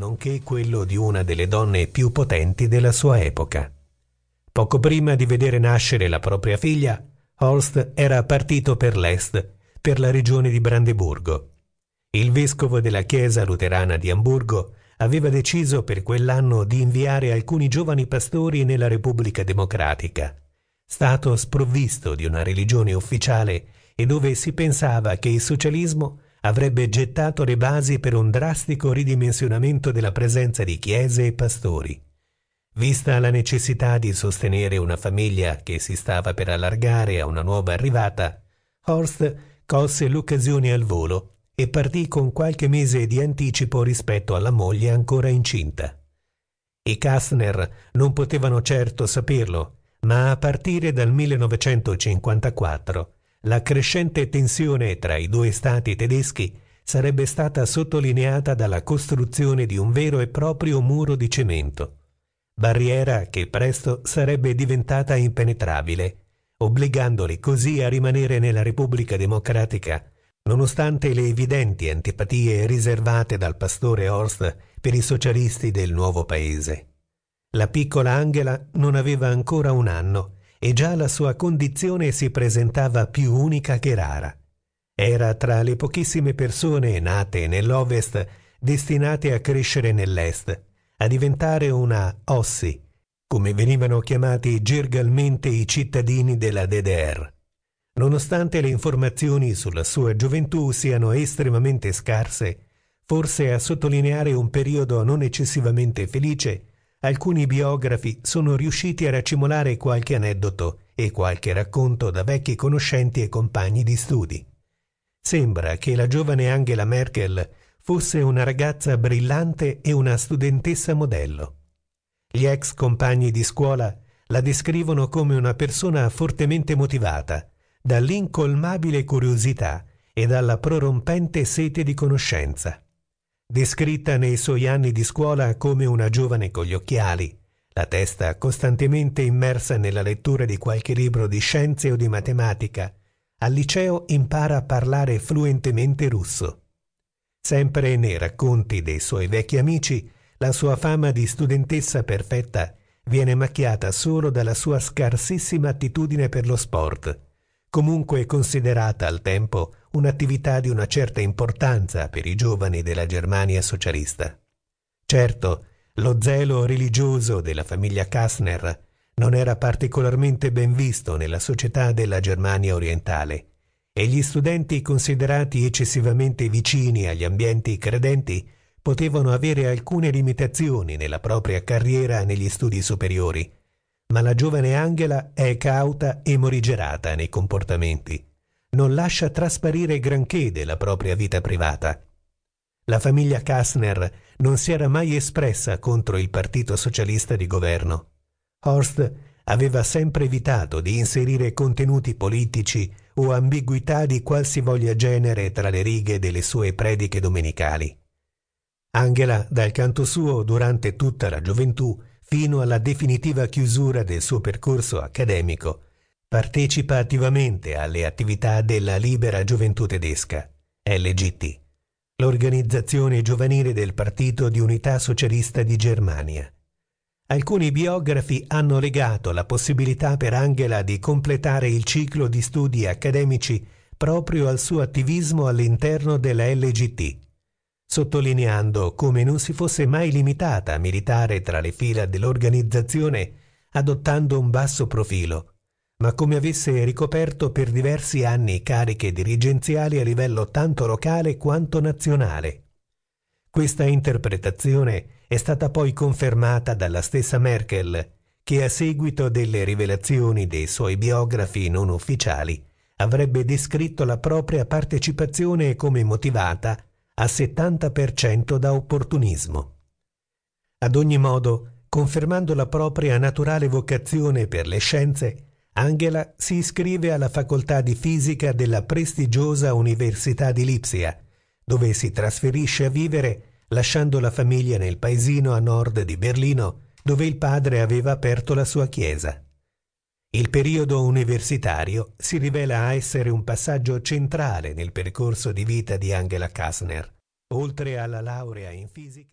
nonché quello di una delle donne più potenti della sua epoca. Poco prima di vedere nascere la propria figlia, Horst era partito per l'est, per la regione di Brandeburgo. Il vescovo della chiesa luterana di Amburgo aveva deciso per quell'anno di inviare alcuni giovani pastori nella Repubblica Democratica, stato sprovvisto di una religione ufficiale e dove si pensava che il socialismo avrebbe gettato le basi per un drastico ridimensionamento della presenza di chiese e pastori. Vista la necessità di sostenere una famiglia che si stava per allargare a una nuova arrivata, Horst colse l'occasione al volo e partì con qualche mese di anticipo rispetto alla moglie ancora incinta. I Kastner non potevano certo saperlo, ma a partire dal 1954 la crescente tensione tra i due stati tedeschi sarebbe stata sottolineata dalla costruzione di un vero e proprio muro di cemento, barriera che presto sarebbe diventata impenetrabile, obbligandoli così a rimanere nella Repubblica Democratica, nonostante le evidenti antipatie riservate dal pastore Horst per i socialisti del nuovo paese. La piccola Angela non aveva ancora un anno e già la sua condizione si presentava più unica che rara. Era tra le pochissime persone nate nell'Ovest destinate a crescere nell'Est, a diventare una Ossi, come venivano chiamati gergalmente i cittadini della DDR. Nonostante le informazioni sulla sua gioventù siano estremamente scarse, forse a sottolineare un periodo non eccessivamente felice, alcuni biografi sono riusciti a racimolare qualche aneddoto e qualche racconto da vecchi conoscenti e compagni di studi. Sembra che la giovane Angela Merkel fosse una ragazza brillante e una studentessa modello. Gli ex compagni di scuola la descrivono come una persona fortemente motivata, dall'incolmabile curiosità e dalla prorompente sete di conoscenza descritta nei suoi anni di scuola come una giovane con gli occhiali, la testa costantemente immersa nella lettura di qualche libro di scienze o di matematica, al liceo impara a parlare fluentemente russo. Sempre nei racconti dei suoi vecchi amici, la sua fama di studentessa perfetta viene macchiata solo dalla sua scarsissima attitudine per lo sport, comunque considerata al tempo un'attività di una certa importanza per i giovani della Germania socialista. Certo, lo zelo religioso della famiglia Kastner non era particolarmente ben visto nella società della Germania orientale e gli studenti considerati eccessivamente vicini agli ambienti credenti potevano avere alcune limitazioni nella propria carriera negli studi superiori, ma la giovane Angela è cauta e morigerata nei comportamenti non lascia trasparire granché della propria vita privata. La famiglia Kastner non si era mai espressa contro il Partito Socialista di governo. Horst aveva sempre evitato di inserire contenuti politici o ambiguità di qualsivoglia genere tra le righe delle sue prediche domenicali. Angela, dal canto suo, durante tutta la gioventù, fino alla definitiva chiusura del suo percorso accademico, Partecipa attivamente alle attività della Libera Gioventù Tedesca, LGT, l'organizzazione giovanile del Partito di Unità Socialista di Germania. Alcuni biografi hanno legato la possibilità per Angela di completare il ciclo di studi accademici proprio al suo attivismo all'interno della LGT, sottolineando come non si fosse mai limitata a militare tra le fila dell'organizzazione adottando un basso profilo, ma come avesse ricoperto per diversi anni cariche dirigenziali a livello tanto locale quanto nazionale. Questa interpretazione è stata poi confermata dalla stessa Merkel, che a seguito delle rivelazioni dei suoi biografi non ufficiali avrebbe descritto la propria partecipazione come motivata a 70% da opportunismo. Ad ogni modo, confermando la propria naturale vocazione per le scienze, Angela si iscrive alla facoltà di fisica della prestigiosa Università di Lipsia, dove si trasferisce a vivere lasciando la famiglia nel paesino a nord di Berlino, dove il padre aveva aperto la sua chiesa. Il periodo universitario si rivela essere un passaggio centrale nel percorso di vita di Angela Kassner. Oltre alla laurea in fisica,